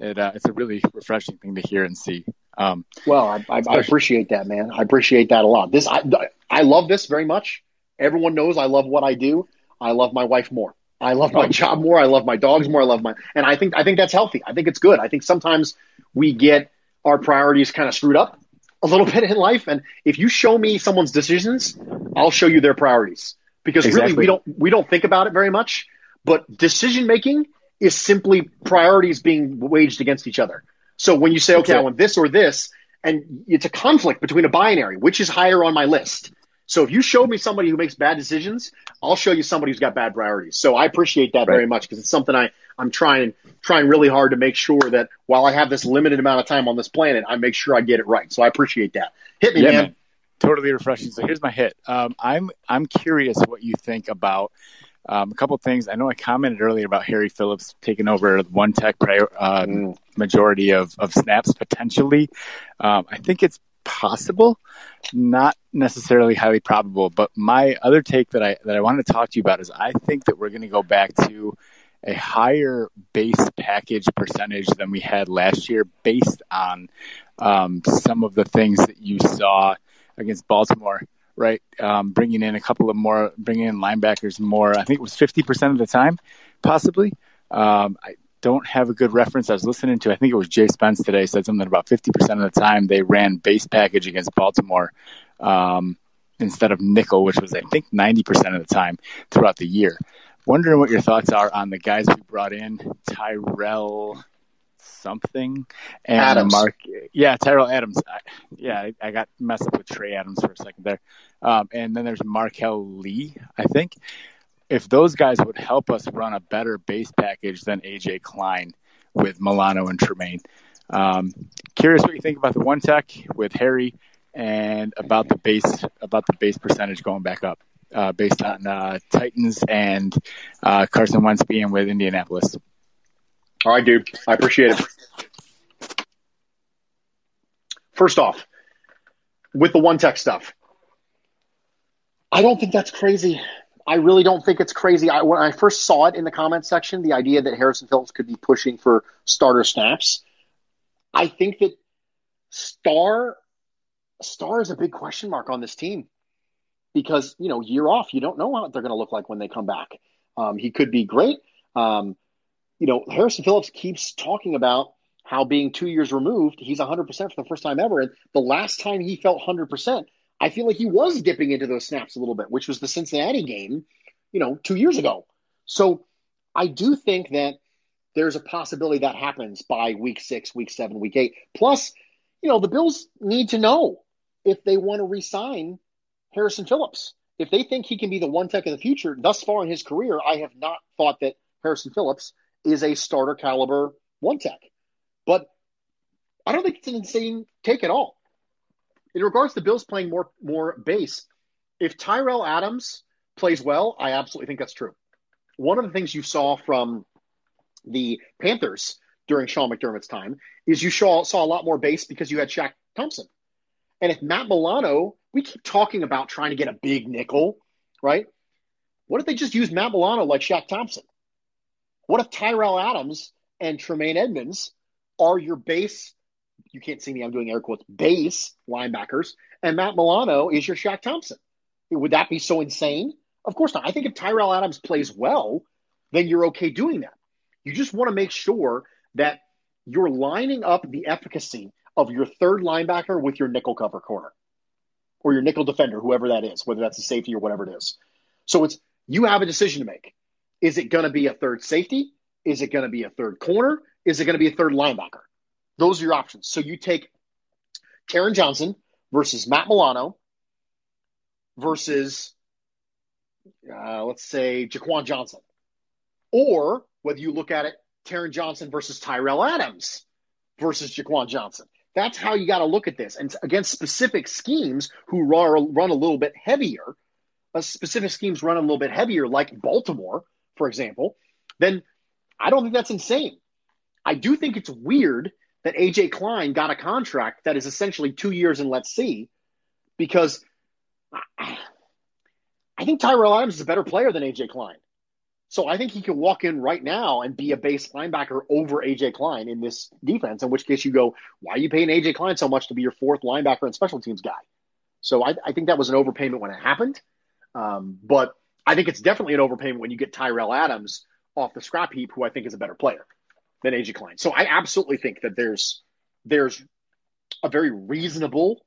It, uh, it's a really refreshing thing to hear and see. Um, well, I, I, I, appreciate that, man. I appreciate that a lot. This I I love this very much. Everyone knows I love what I do. I love my wife more. I love my oh. job more. I love my dogs more. I love my and I think I think that's healthy. I think it's good. I think sometimes we get our priorities kind of screwed up a little *laughs* bit in life. And if you show me someone's decisions, I'll show you their priorities because exactly. really we don't we don't think about it very much. But decision making is simply priorities being waged against each other. So when you say, okay, I want this or this, and it's a conflict between a binary, which is higher on my list. So if you show me somebody who makes bad decisions, I'll show you somebody who's got bad priorities. So I appreciate that right. very much because it's something I I'm trying trying really hard to make sure that while I have this limited amount of time on this planet, I make sure I get it right. So I appreciate that. Hit me, yeah, man. man. Totally refreshing. So here's my hit. Um, I'm I'm curious what you think about Um, a couple things. I know I commented earlier about Harry Phillips taking over one tech prior, uh, mm. majority of, of snaps potentially. Um, I think it's possible, not necessarily highly probable. But my other take that I that I wanted to talk to you about is I think that we're going to go back to a higher base package percentage than we had last year, based on um, some of the things that you saw against Baltimore. Right, um, bringing in a couple of more, bringing in linebackers more. I think it was fifty percent of the time, possibly. Um, I, don't have a good reference. I was listening to, I think it was Jay Spence today, said something about 50% of the time they ran base package against Baltimore um, instead of nickel, which was, I think, 90% of the time throughout the year. Wondering what your thoughts are on the guys we brought in, Tyrell something and Adams. Mark. Yeah, Tyrell Adams. I, yeah, I, I, got messed up with Trey Adams for a second there. Um, and then there's Marquel Lee, I think if those guys would help us run a better base package than AJ Klein with Milano and Tremaine. Um, curious what you think about the one tech with Harry and about the base about the base percentage going back up uh, based on uh, Titans and uh, Carson Wentz being with Indianapolis. All right, dude. I appreciate it. First off, with the one tech stuff, I don't think that's crazy. I really don't think it's crazy. I, when I first saw it in the comment section, the idea that Harrison Phillips could be pushing for starter snaps, I think that Star Star is a big question mark on this team because you know year off, you don't know what they're going to look like when they come back. Um, he could be great. Um, you know, Harrison Phillips keeps talking about how being two years removed, he's 100% for the first time ever. And the last time he felt 100%, I feel like he was dipping into those snaps a little bit, which was the Cincinnati game, you know, two years ago. So I do think that there's a possibility that happens by week six, week seven, week eight. Plus, you know, the Bills need to know if they want to resign Harrison Phillips. If they think he can be the one tech of the future, thus far in his career, I have not thought that Harrison Phillips is a starter caliber one tech. But I don't think it's an insane take at all in regards to Bills playing more more base, if Tyrell Adams plays well, I absolutely think that's true. One of the things you saw from the Panthers during Sean McDermott's time is you saw, saw a lot more base because you had Shaq Thompson. And if Matt Milano, we keep talking about trying to get a big nickel, right? What if they just use Matt Milano like Shaq Thompson? What if Tyrell Adams and Tremaine Edmonds are your base you can't see me, I'm doing air quotes, base linebackers, and Matt Milano is your Shaq Thompson. Would that be so insane? Of course not. I think if Tyrell Adams plays well, then you're okay doing that. You just want to make sure that you're lining up the efficacy of your third linebacker with your nickel cover corner or your nickel defender, whoever that is, whether that's a safety or whatever it is. So it's you have a decision to make. Is it going to be a third safety? Is it going to be a third corner? Is it going to be a third linebacker? Those are your options. So you take Taron Johnson versus Matt Milano versus, uh, let's say, Jaquan Johnson. Or whether you look at it, Taron Johnson versus Tyrell Adams versus Jaquan Johnson. That's how you got to look at this. And against specific schemes who run, run a little bit heavier, uh, specific schemes run a little bit heavier, like Baltimore, for example, then I don't think that's insane. I do think it's weird that AJ Klein got a contract that is essentially two years and let's see, because I think Tyrell Adams is a better player than AJ Klein. So I think he can walk in right now and be a base linebacker over AJ Klein in this defense, in which case you go, why are you paying AJ Klein so much to be your fourth linebacker and special teams guy? So I, I think that was an overpayment when it happened. Um, but I think it's definitely an overpayment when you get Tyrell Adams off the scrap heap, who I think is a better player than AJ Klein. So I absolutely think that there's there's a very reasonable,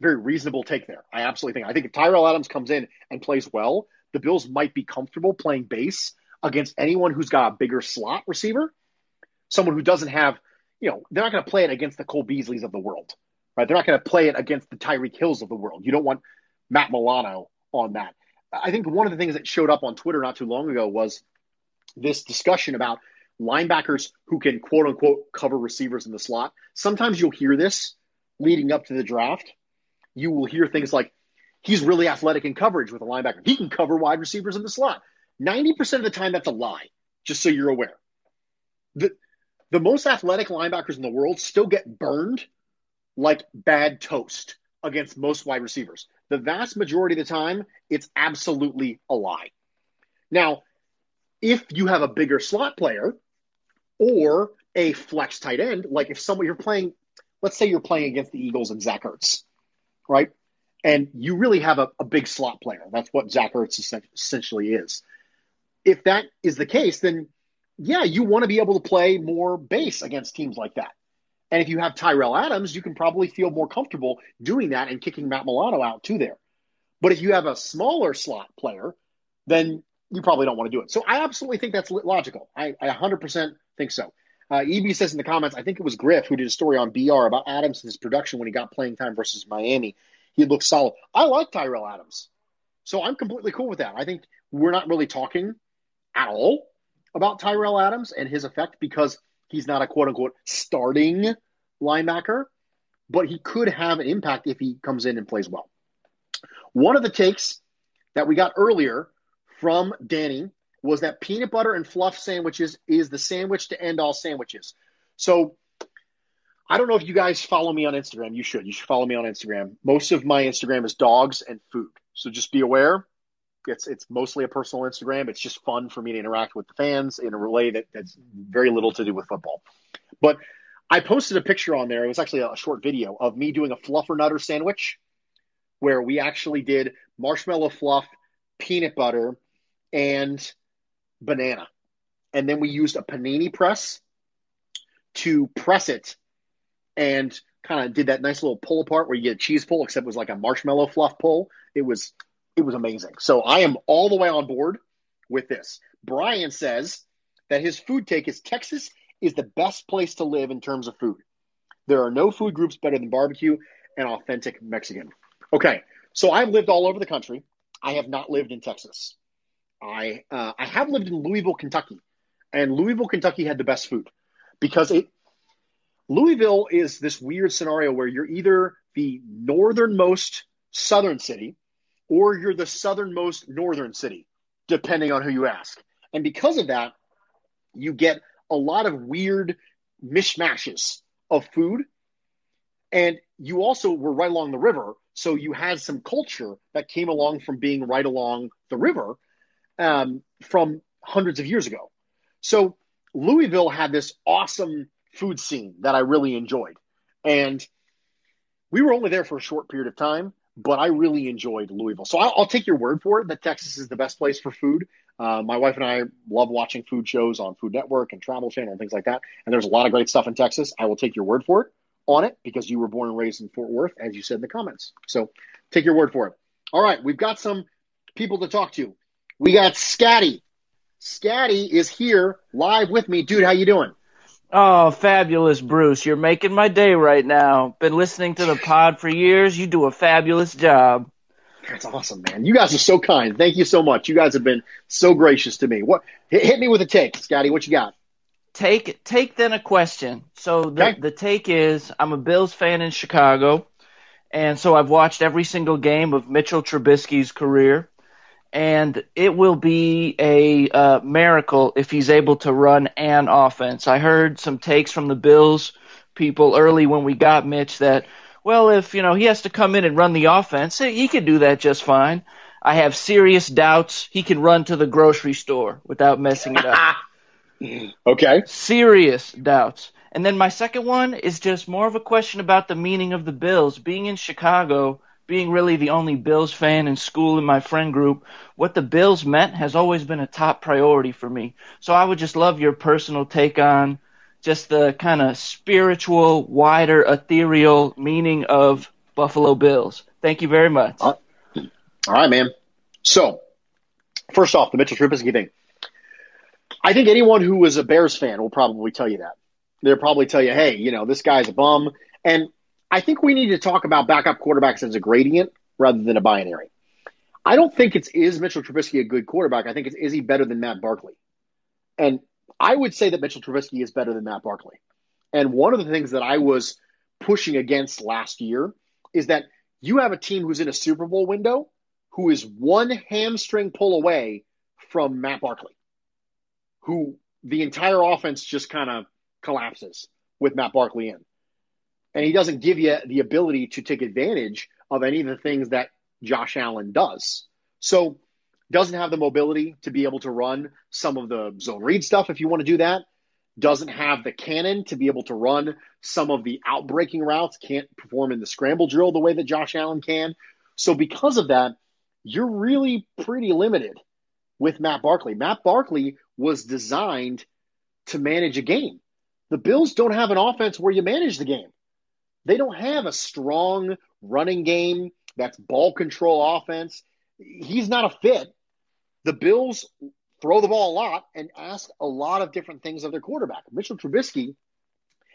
very reasonable take there. I absolutely think. I think if Tyrell Adams comes in and plays well, the Bills might be comfortable playing base against anyone who's got a bigger slot receiver, someone who doesn't have, you know, they're not going to play it against the Cole Beasleys of the world, right? They're not going to play it against the Tyreek Hills of the world. You don't want Matt Milano on that. I think one of the things that showed up on Twitter not too long ago was this discussion about linebackers who can quote unquote cover receivers in the slot. Sometimes you'll hear this leading up to the draft. You will hear things like, he's really athletic in coverage with a linebacker. He can cover wide receivers in the slot. 90% of the time, that's a lie, just so you're aware. The, the most athletic linebackers in the world still get burned like bad toast against most wide receivers. The vast majority of the time, it's absolutely a lie. Now, if you have a bigger slot player or a flex tight end, like if someone you're playing, let's say you're playing against the Eagles and Zach Ertz, right? And you really have a, a big slot player. That's what Zach Ertz essentially is. If that is the case, then yeah, you want to be able to play more base against teams like that. And if you have Tyrell Adams, you can probably feel more comfortable doing that and kicking Matt Milano out too there. But if you have a smaller slot player, then you probably don't want to do it. So I absolutely think that's logical. I, I 100% think so. Uh, EB says in the comments, I think it was Griff who did a story on BR about Adams and his production when he got playing time versus Miami. He looks solid. I like Tyrell Adams. So I'm completely cool with that. I think we're not really talking at all about Tyrell Adams and his effect because he's not a quote unquote starting linebacker, but he could have an impact if he comes in and plays well. One of the takes that we got earlier from Danny was that peanut butter and fluff sandwiches is the sandwich to end all sandwiches. So I don't know if you guys follow me on Instagram. You should. You should follow me on Instagram. Most of my Instagram is dogs and food. So just be aware. It's it's mostly a personal Instagram. It's just fun for me to interact with the fans in a relay that, that's very little to do with football. But I posted a picture on there. It was actually a short video of me doing a Fluffernutter sandwich where we actually did marshmallow fluff, peanut butter, and banana. And then we used a panini press to press it and kind of did that nice little pull apart where you get a cheese pull, except it was like a marshmallow fluff pull. It was it was amazing. So I am all the way on board with this. Brian says that his food take is Texas is the best place to live in terms of food. There are no food groups better than barbecue and authentic Mexican. Okay, so I've lived all over the country. I have not lived in Texas. I uh, I have lived in Louisville, Kentucky, and Louisville, Kentucky had the best food because it Louisville is this weird scenario where you're either the northernmost southern city or you're the southernmost northern city, depending on who you ask. And because of that, you get a lot of weird mishmashes of food. And you also were right along the river. So you had some culture that came along from being right along the river um, from hundreds of years ago. So Louisville had this awesome food scene that I really enjoyed. And we were only there for a short period of time, but I really enjoyed Louisville. So I'll, I'll take your word for it that Texas is the best place for food. Uh, my wife and I love watching food shows on Food Network and Travel Channel and things like that. And there's a lot of great stuff in Texas. I will take your word for it on it because you were born and raised in Fort Worth, as you said in the comments. So take your word for it. All right, we've got some people to talk to. We got Scotty. Scotty is here live with me. Dude, how you doing? Oh, fabulous, Bruce. You're making my day right now. Been listening to the pod for years. You do a fabulous job. That's awesome, man. You guys are so kind. Thank you so much. You guys have been so gracious to me. What hit, hit me with a take, Scotty. What you got? Take take then a question. So the okay. the take is I'm a Bills fan in Chicago, and so I've watched every single game of Mitchell Trubisky's career and it will be a uh, miracle if he's able to run an offense. I heard some takes from the Bills people early when we got Mitch that, well, if you know he has to come in and run the offense, he could do that just fine. I have serious doubts he can run to the grocery store without messing it up. *laughs* okay. Serious doubts. And then my second one is just more of a question about the meaning of the Bills. Being in Chicago, being really the only Bills fan in school in my friend group, what the Bills meant has always been a top priority for me. So I would just love your personal take on just the kind of spiritual, wider, ethereal meaning of Buffalo Bills. Thank you very much. All right, man. So, first off, the Mitchell Trubisky thing. I think anyone who is a Bears fan will probably tell you that. They'll probably tell you, hey, you know, this guy's a bum. And I think we need to talk about backup quarterbacks as a gradient rather than a binary. I don't think it's is Mitchell Trubisky a good quarterback. I think it's is he better than Matt Barkley? And I would say that Mitchell Trubisky is better than Matt Barkley. And one of the things that I was pushing against last year is that you have a team who's in a Super Bowl window who is one hamstring pull away from Matt Barkley, who the entire offense just kind of collapses with Matt Barkley in. And he doesn't give you the ability to take advantage of any of the things that Josh Allen does. So doesn't have the mobility to be able to run some of the zone read stuff if you want to do that. Doesn't have the cannon to be able to run some of the outbreaking routes, can't perform in the scramble drill the way that Josh Allen can. So because of that, you're really pretty limited with Matt Barkley. Matt Barkley was designed to manage a game. The Bills don't have an offense where you manage the game. They don't have a strong running game that's ball control offense. He's not a fit. The Bills throw the ball a lot and ask a lot of different things of their quarterback. Mitchell Trubisky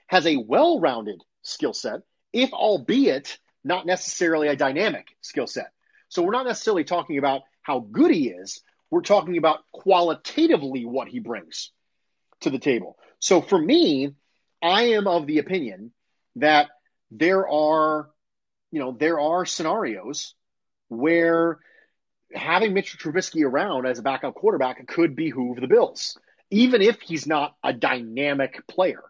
has a well rounded skill set, if albeit not necessarily a dynamic skill set. So we're not necessarily talking about how good he is. We're talking about qualitatively what he brings to the table. So for me, I am of the opinion that there are, you know, there are scenarios where having Mitchell Trubisky around as a backup quarterback could behoove the Bills, even if he's not a dynamic player.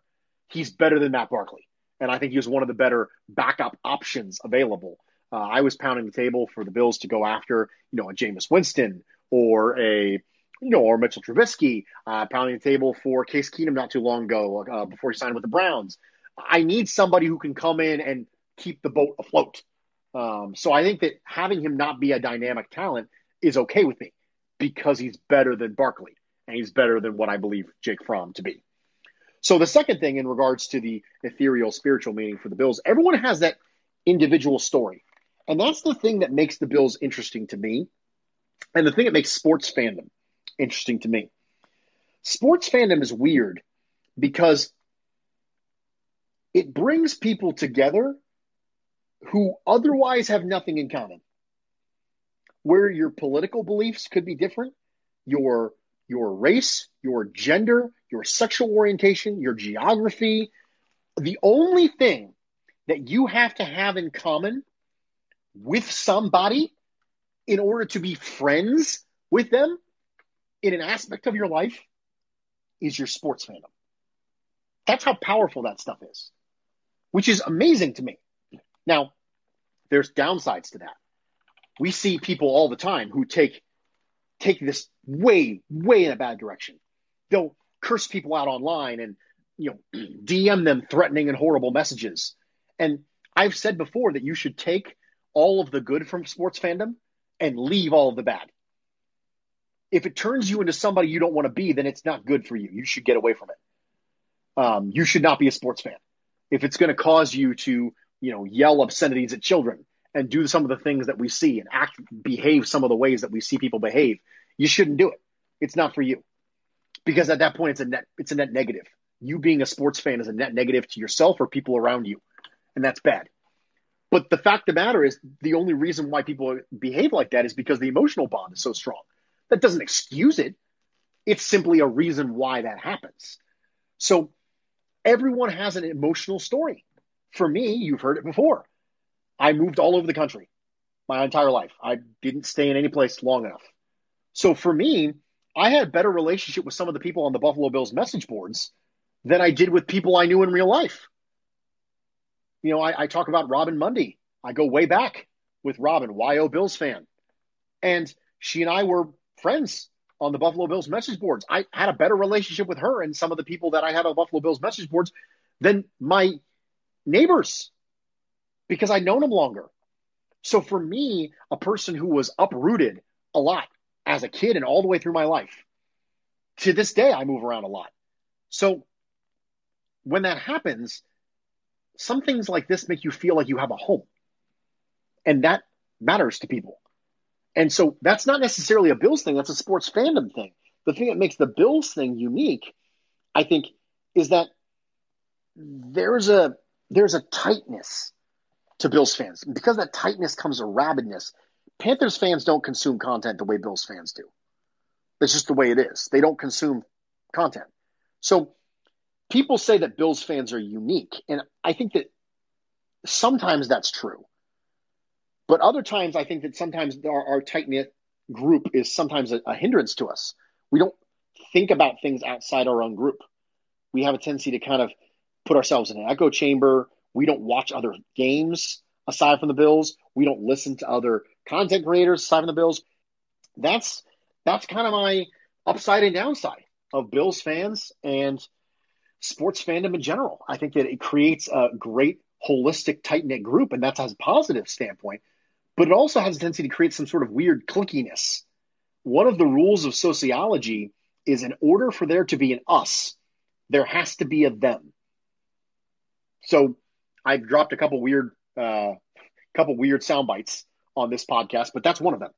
He's better than Matt Barkley, and I think he was one of the better backup options available. Uh, I was pounding the table for the Bills to go after, you know, a Jameis Winston or a, you know, or Mitchell Trubisky, uh, pounding the table for Case Keenum not too long ago uh, before he signed with the Browns. I need somebody who can come in and keep the boat afloat. Um, so I think that having him not be a dynamic talent is okay with me because he's better than Barkley and he's better than what I believe Jake Fromm to be. So the second thing in regards to the ethereal spiritual meaning for the Bills, everyone has that individual story. And that's the thing that makes the Bills interesting to me. And the thing that makes sports fandom interesting to me. Sports fandom is weird because it brings people together who otherwise have nothing in common. Where your political beliefs could be different, your your race, your gender, your sexual orientation, your geography, the only thing that you have to have in common with somebody in order to be friends with them in an aspect of your life is your sports fandom. That's how powerful that stuff is, which is amazing to me. Now, there's downsides to that. We see people all the time who take take this way, way in a bad direction. They'll curse people out online and you know *clears throat* DM them threatening and horrible messages. And I've said before that you should take all of the good from sports fandom and leave all of the bad. If it turns you into somebody you don't want to be, then it's not good for you. You should get away from it. Um, you should not be a sports fan. If it's going to cause you to you know, yell obscenities at children and do some of the things that we see and act, behave some of the ways that we see people behave, you shouldn't do it. It's not for you. Because at that point, it's a net, it's a net negative. You being a sports fan is a net negative to yourself or people around you. And that's bad. But the fact of the matter is, the only reason why people behave like that is because the emotional bond is so strong. That doesn't excuse it. It's simply a reason why that happens. So everyone has an emotional story for me, you've heard it before. I moved all over the country my entire life. I didn't stay in any place long enough. So for me, I had a better relationship with some of the people on the Buffalo Bills message boards than I did with people I knew in real life. You know, I, I talk about Robin Mundy. I go way back with Robin, YO Bills fan. And she and I were friends on the Buffalo Bills message boards. I had a better relationship with her and some of the people that I had on Buffalo Bills message boards than my neighbors because I'd known them longer. So for me, a person who was uprooted a lot as a kid and all the way through my life, to this day, I move around a lot. So when that happens, some things like this make you feel like you have a home. And that matters to people. And so that's not necessarily a Bills thing, that's a sports fandom thing. The thing that makes the Bills thing unique, I think, is that there's a there's a tightness to Bills fans. Because that tightness comes a rabidness. Panthers fans don't consume content the way Bills fans do. That's just the way it is. They don't consume content. So people say that Bills fans are unique. And I think that sometimes that's true. But other times, I think that sometimes our, our tight knit group is sometimes a, a hindrance to us. We don't think about things outside our own group. We have a tendency to kind of put ourselves in an echo chamber. We don't watch other games aside from the Bills. We don't listen to other content creators aside from the Bills. That's that's kind of my upside and downside of Bills fans and sports fandom in general. I think that it creates a great holistic, tight knit group, and that's a positive standpoint. But it also has a tendency to create some sort of weird clinkiness. One of the rules of sociology is in order for there to be an us, there has to be a them. So I've dropped a couple weird, uh, couple weird sound bites on this podcast, but that's one of them.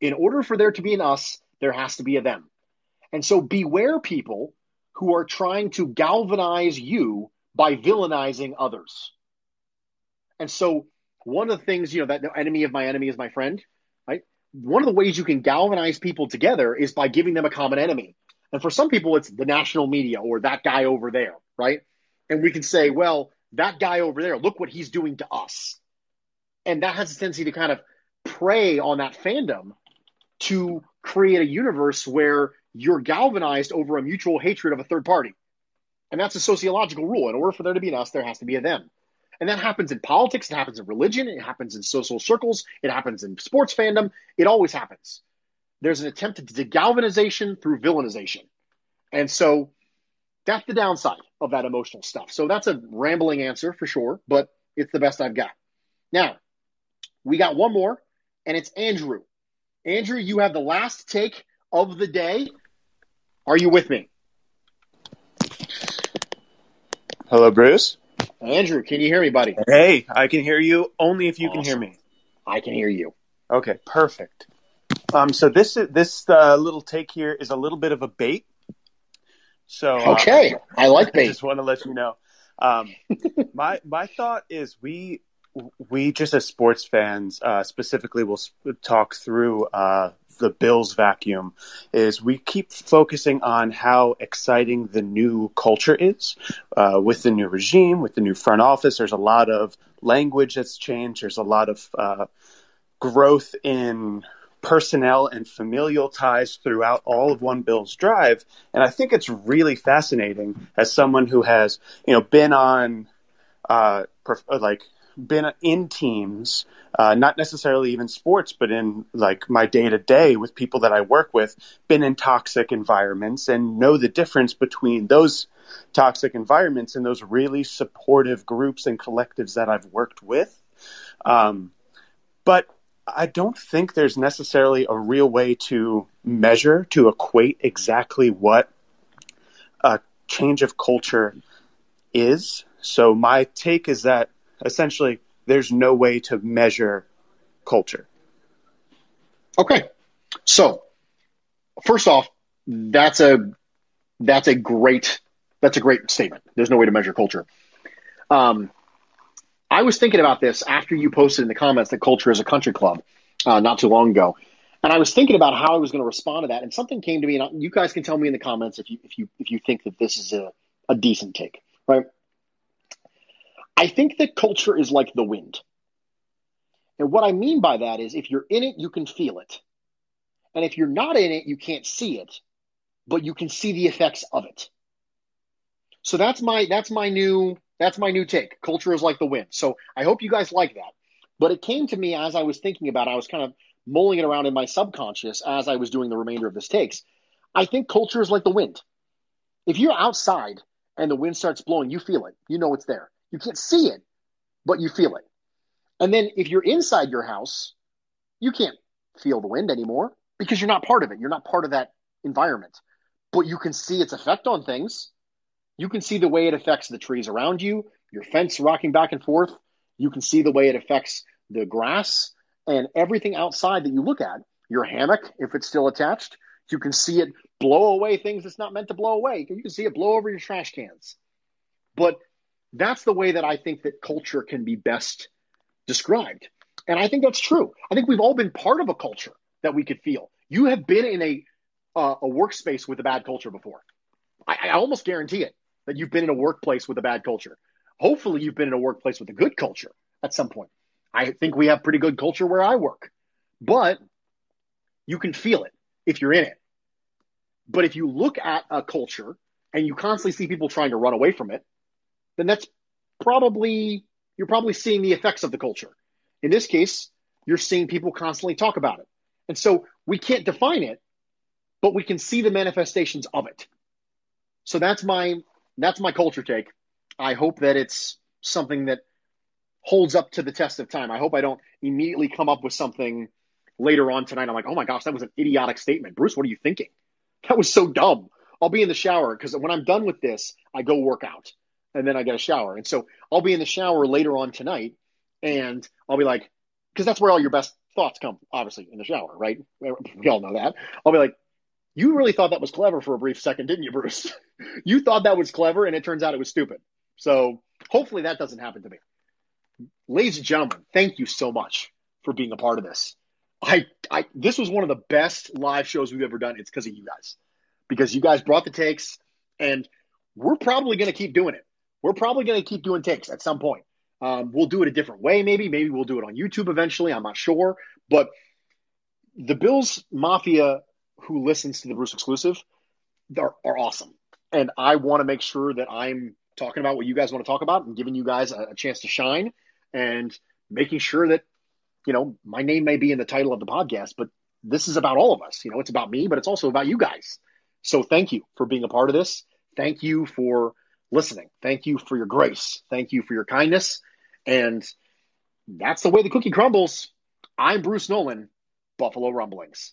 In order for there to be an us, there has to be a them. And so beware people who are trying to galvanize you by villainizing others. And so one of the things, you know, that the enemy of my enemy is my friend, right? One of the ways you can galvanize people together is by giving them a common enemy. And for some people, it's the national media or that guy over there, right? And we can say, well, that guy over there, look what he's doing to us. And that has a tendency to kind of prey on that fandom to create a universe where you're galvanized over a mutual hatred of a third party. And that's a sociological rule. In order for there to be an us, there has to be a them. And that happens in politics, it happens in religion, it happens in social circles, it happens in sports fandom. It always happens. There's an attempt to galvanization through villainization. And so that's the downside of that emotional stuff. So that's a rambling answer for sure, but it's the best I've got. Now, we got one more, and it's Andrew. Andrew, you have the last take of the day. Are you with me? Hello, Bruce. Andrew, can you hear me, buddy? Hey, I can hear you only if you awesome. can hear me. I can hear you. Okay, perfect. Um, so this this uh, little take here is a little bit of a bait. So uh, okay, uh, I like bait. I just want to let you know. Um, *laughs* my my thought is we we just as sports fans uh, specifically will talk through uh, the Bills vacuum is we keep focusing on how exciting the new culture is uh, with the new regime, with the new front office. There's a lot of language that's changed. There's a lot of uh, growth in personnel and familial ties throughout all of One Bills Drive. And I think it's really fascinating as someone who has, you know, been on, uh, like been in teams, uh, not necessarily even sports, but in like my day to day with people that I work with, been in toxic environments and know the difference between those toxic environments and those really supportive groups and collectives that I've worked with. Um, but I don't think there's necessarily a real way to measure, to equate exactly what a change of culture is. So my take is that essentially there's no way to measure culture. Okay. So, first off, that's a that's a great that's a great statement. There's no way to measure culture. Um, I was thinking about this after you posted in the comments that culture is a country club uh, not too long ago, and I was thinking about how I was going to respond to that, and something came to me, and you guys can tell me in the comments if you if you if you think that this is a, a decent take, right? I think that culture is like the wind. And what I mean by that is if you're in it, you can feel it. And if you're not in it, you can't see it, but you can see the effects of it. So that's my that's my new that's my new take. Culture is like the wind. So I hope you guys like that. But it came to me as I was thinking about it, I was kind of mulling it around in my subconscious as I was doing the remainder of this takes. I think culture is like the wind. If you're outside and the wind starts blowing, you feel it. You know it's there. You can't see it, but you feel it. And then if you're inside your house, you can't feel the wind anymore because you're not part of it. You're not part of that environment. But you can see its effect on things. You can see the way it affects the trees around you, your fence rocking back and forth. You can see the way it affects the grass and everything outside that you look at. Your hammock, if it's still attached, you can see it blow away things it's not meant to blow away. You can see it blow over your trash cans. But that's the way that I think that culture can be best described. And I think that's true. I think we've all been part of a culture that we could feel. You have been in a uh, a workspace with a bad culture before. I, I almost guarantee it that you've been in a workplace with a bad culture. Hopefully, you've been in a workplace with a good culture at some point. I think we have pretty good culture where I work, but You can feel it if you're in it. But if you look at a culture and you constantly see people trying to run away from it, then that's probably, you're probably seeing the effects of the culture. In this case, you're seeing people constantly talk about it. And so we can't define it, but we can see the manifestations of it. So that's my that's my culture take. I hope that it's something that holds up to the test of time. I hope I don't immediately come up with something later on tonight. I'm like, oh my gosh, that was an idiotic statement. Bruce, what are you thinking? That was so dumb. I'll be in the shower because when I'm done with this, I go work out and then I get a shower. And so I'll be in the shower later on tonight and I'll be like, because that's where all your best thoughts come, obviously, in the shower, right? We all know that. I'll be like, you really thought that was clever for a brief second, didn't you, Bruce? *laughs* you thought that was clever, and it turns out it was stupid. So hopefully that doesn't happen to me. Ladies and gentlemen, thank you so much for being a part of this. I, I this was one of the best live shows we've ever done. It's because of you guys, because you guys brought the takes, and we're probably going to keep doing it. We're probably going to keep doing takes at some point. Um, we'll do it a different way, maybe. Maybe we'll do it on YouTube eventually. I'm not sure, but the Bills Mafia who listens to the Bruce exclusive are, are awesome. And I want to make sure that I'm talking about what you guys want to talk about and giving you guys a, a chance to shine and making sure that, you know, my name may be in the title of the podcast, but this is about all of us. You know, it's about me, but it's also about you guys. So thank you for being a part of this. Thank you for listening. Thank you for your grace. Thank you for your kindness. And that's the way the cookie crumbles. I'm Bruce Nolan, Buffalo Rumblings.